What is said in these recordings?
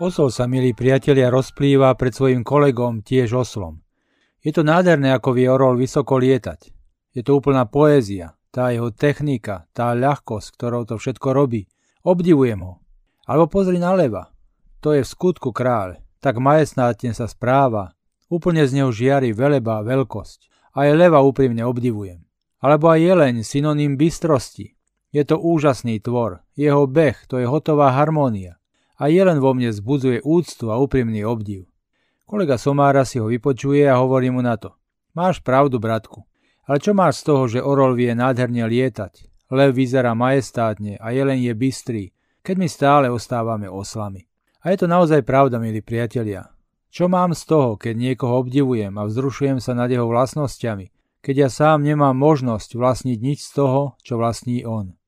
Osol sa, milí priatelia, rozplýva pred svojim kolegom tiež oslom. Je to nádherné, ako vie orol vysoko lietať. Je to úplná poézia, tá jeho technika, tá ľahkosť, ktorou to všetko robí. Obdivujem ho. Alebo pozri na leva. To je v skutku kráľ. Tak majestnátne sa správa. Úplne z neho žiari veleba veľkosť. Aj leva úprimne obdivujem. Alebo aj jeleň, synonym bystrosti. Je to úžasný tvor. Jeho beh, to je hotová harmónia a len vo mne zbudzuje úctu a úprimný obdiv. Kolega Somára si ho vypočuje a hovorí mu na to. Máš pravdu, bratku. Ale čo máš z toho, že orol vie nádherne lietať? Lev vyzerá majestátne a jelen je bystrý, keď my stále ostávame oslami. A je to naozaj pravda, milí priatelia. Čo mám z toho, keď niekoho obdivujem a vzrušujem sa nad jeho vlastnosťami, keď ja sám nemám možnosť vlastniť nič z toho, čo vlastní on?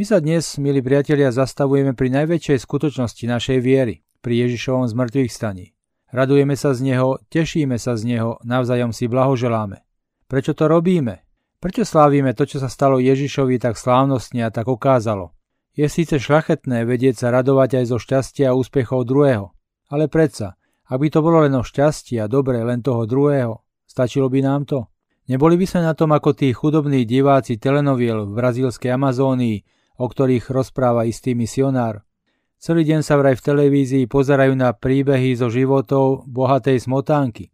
My sa dnes, milí priatelia, zastavujeme pri najväčšej skutočnosti našej viery, pri Ježišovom zmrtvých staní. Radujeme sa z Neho, tešíme sa z Neho, navzájom si blahoželáme. Prečo to robíme? Prečo slávime to, čo sa stalo Ježišovi tak slávnostne a tak ukázalo? Je síce šľachetné vedieť sa radovať aj zo šťastia a úspechov druhého, ale predsa, ak by to bolo len o šťastí a dobre len toho druhého, stačilo by nám to? Neboli by sme na tom ako tí chudobní diváci telenoviel v brazílskej Amazónii, o ktorých rozpráva istý misionár. Celý deň sa vraj v televízii pozerajú na príbehy zo životov bohatej smotánky.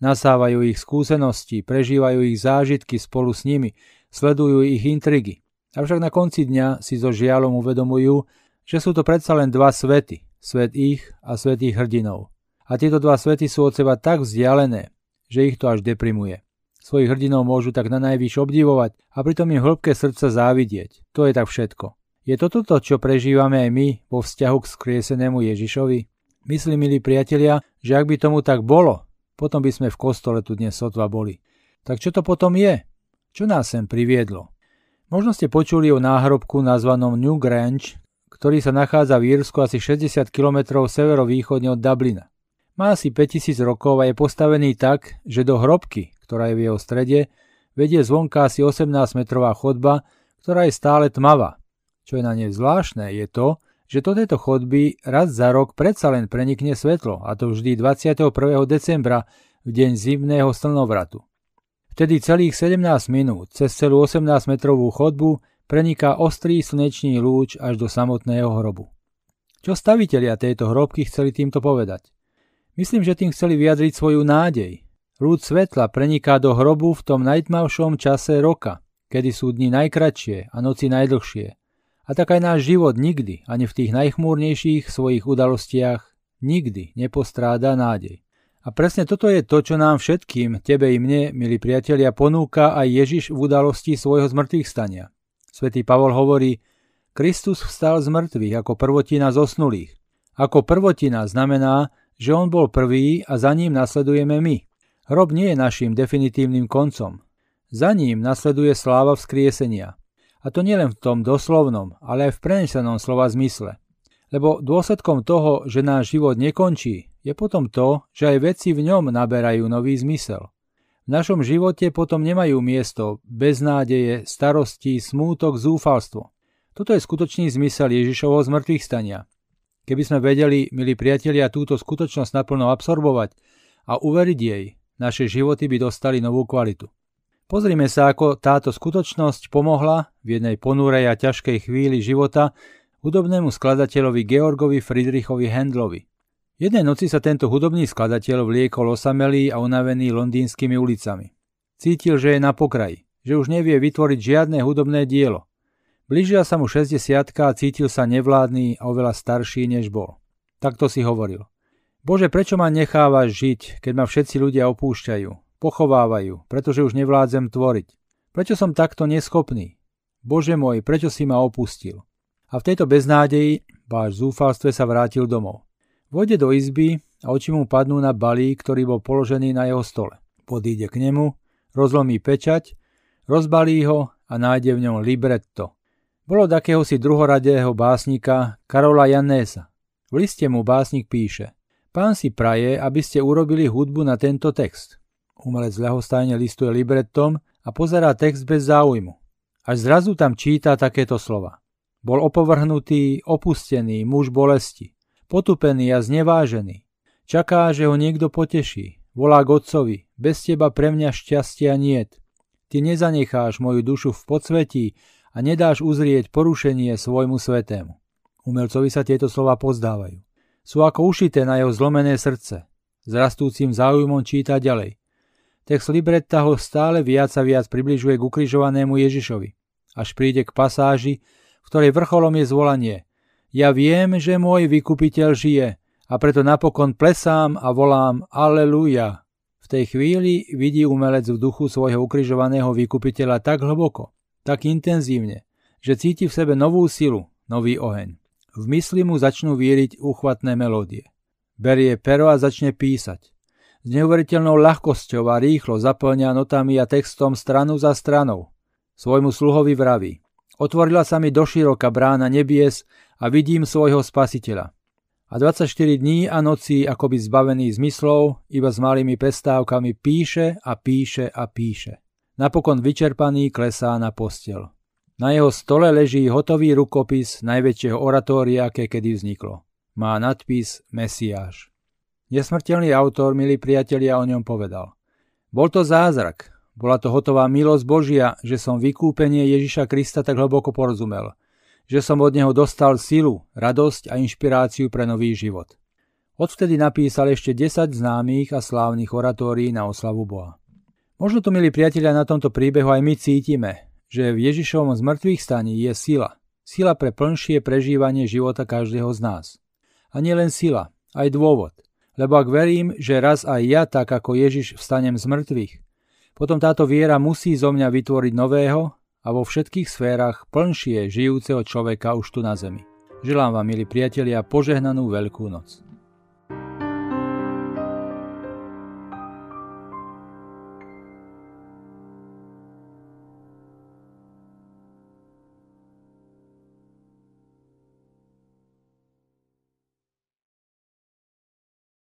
Nasávajú ich skúsenosti, prežívajú ich zážitky spolu s nimi, sledujú ich intrigy. Avšak na konci dňa si so žialom uvedomujú, že sú to predsa len dva svety, svet ich a svet ich hrdinov. A tieto dva svety sú od seba tak vzdialené, že ich to až deprimuje. Svojich hrdinov môžu tak na najvyš obdivovať a pritom im hĺbke srdca závidieť. To je tak všetko. Je to toto, čo prežívame aj my vo vzťahu k skriesenému Ježišovi? Myslím, milí priatelia, že ak by tomu tak bolo, potom by sme v kostole tu dnes sotva boli. Tak čo to potom je? Čo nás sem priviedlo? Možno ste počuli o náhrobku nazvanom New Grange, ktorý sa nachádza v Írsku asi 60 km severovýchodne od Dublina. Má asi 5000 rokov a je postavený tak, že do hrobky, ktorá je v jeho strede, vedie zvonka asi 18-metrová chodba, ktorá je stále tmavá. Čo je na nej zvláštne, je to, že do tejto chodby raz za rok predsa len prenikne svetlo, a to vždy 21. decembra v deň zimného slnovratu. Vtedy celých 17 minút cez celú 18-metrovú chodbu preniká ostrý slnečný lúč až do samotného hrobu. Čo stavitelia tejto hrobky chceli týmto povedať? Myslím, že tým chceli vyjadriť svoju nádej, Rúd svetla preniká do hrobu v tom najtmavšom čase roka, kedy sú dni najkratšie a noci najdlhšie. A tak aj náš život nikdy, ani v tých najchmúrnejších svojich udalostiach, nikdy nepostráda nádej. A presne toto je to, čo nám všetkým, tebe i mne, milí priatelia, ponúka aj Ježiš v udalosti svojho zmrtvých stania. Svetý Pavol hovorí, Kristus vstal z mŕtvych ako prvotina zosnulých. Ako prvotina znamená, že on bol prvý a za ním nasledujeme my. Hrob nie je našim definitívnym koncom. Za ním nasleduje sláva vzkriesenia. A to nielen v tom doslovnom, ale aj v prenesenom slova zmysle. Lebo dôsledkom toho, že náš život nekončí, je potom to, že aj veci v ňom naberajú nový zmysel. V našom živote potom nemajú miesto beznádeje, starosti, smútok, zúfalstvo. Toto je skutočný zmysel Ježišovho zmrtvých stania. Keby sme vedeli, milí priatelia, túto skutočnosť naplno absorbovať a uveriť jej, naše životy by dostali novú kvalitu. Pozrime sa, ako táto skutočnosť pomohla v jednej ponúrej a ťažkej chvíli života hudobnému skladateľovi Georgovi Friedrichovi Handlovi. Jednej noci sa tento hudobný skladateľ vliekol osamelý a unavený londýnskymi ulicami. Cítil, že je na pokraji, že už nevie vytvoriť žiadne hudobné dielo. Blížila sa mu 60 a cítil sa nevládny a oveľa starší, než bol. Takto si hovoril. Bože, prečo ma nechávaš žiť, keď ma všetci ľudia opúšťajú, pochovávajú, pretože už nevládzem tvoriť? Prečo som takto neschopný? Bože môj, prečo si ma opustil? A v tejto beznádeji, váš zúfalstve sa vrátil domov. Vojde do izby a oči mu padnú na balík, ktorý bol položený na jeho stole. Podíde k nemu, rozlomí pečať, rozbalí ho a nájde v ňom libretto. Bolo takého si druhoradého básnika Karola Jannésa. V liste mu básnik píše Pán si praje, aby ste urobili hudbu na tento text. Umelec ľahostajne listuje librettom a pozerá text bez záujmu. Až zrazu tam číta takéto slova. Bol opovrhnutý, opustený, muž bolesti. potupený a znevážený. Čaká, že ho niekto poteší. Volá k otcovi, bez teba pre mňa šťastia niet. Ty nezanecháš moju dušu v podsvetí a nedáš uzrieť porušenie svojmu svetému. Umelcovi sa tieto slova pozdávajú. Sú ako ušité na jeho zlomené srdce. S rastúcim záujmom číta ďalej. Text libretta ho stále viac a viac približuje k ukrižovanému Ježišovi, až príde k pasáži, v ktorej vrcholom je zvolanie Ja viem, že môj vykupiteľ žije a preto napokon plesám a volám Aleluja. V tej chvíli vidí umelec v duchu svojho ukrižovaného vykupiteľa tak hlboko, tak intenzívne, že cíti v sebe novú silu, nový oheň. V mysli mu začnú víriť úchvatné melódie. Berie pero a začne písať. S neuveriteľnou ľahkosťou a rýchlo zaplňa notami a textom stranu za stranou. Svojmu sluhovi vraví. Otvorila sa mi doširoka brána nebies a vidím svojho spasiteľa a 24 dní a nocí akoby zbavený zmyslov, iba s malými prestávkami píše a píše a píše. Napokon vyčerpaný klesá na postel. Na jeho stole leží hotový rukopis najväčšieho oratória, aké kedy vzniklo. Má nadpis Mesiáš. Nesmrteľný autor, milí priatelia, o ňom povedal. Bol to zázrak, bola to hotová milosť Božia, že som vykúpenie Ježiša Krista tak hlboko porozumel – že som od neho dostal silu, radosť a inšpiráciu pre nový život. Odvtedy napísal ešte 10 známych a slávnych oratórií na oslavu Boha. Možno to, milí priatelia, na tomto príbehu aj my cítime, že v Ježišovom zmrtvých staní je sila. Sila pre plnšie prežívanie života každého z nás. A nie len sila, aj dôvod. Lebo ak verím, že raz aj ja, tak ako Ježiš, vstanem z mŕtvych, potom táto viera musí zo mňa vytvoriť nového a vo všetkých sférach plnšie žijúceho človeka už tu na zemi. Želám vám, milí priatelia, požehnanú Veľkú noc.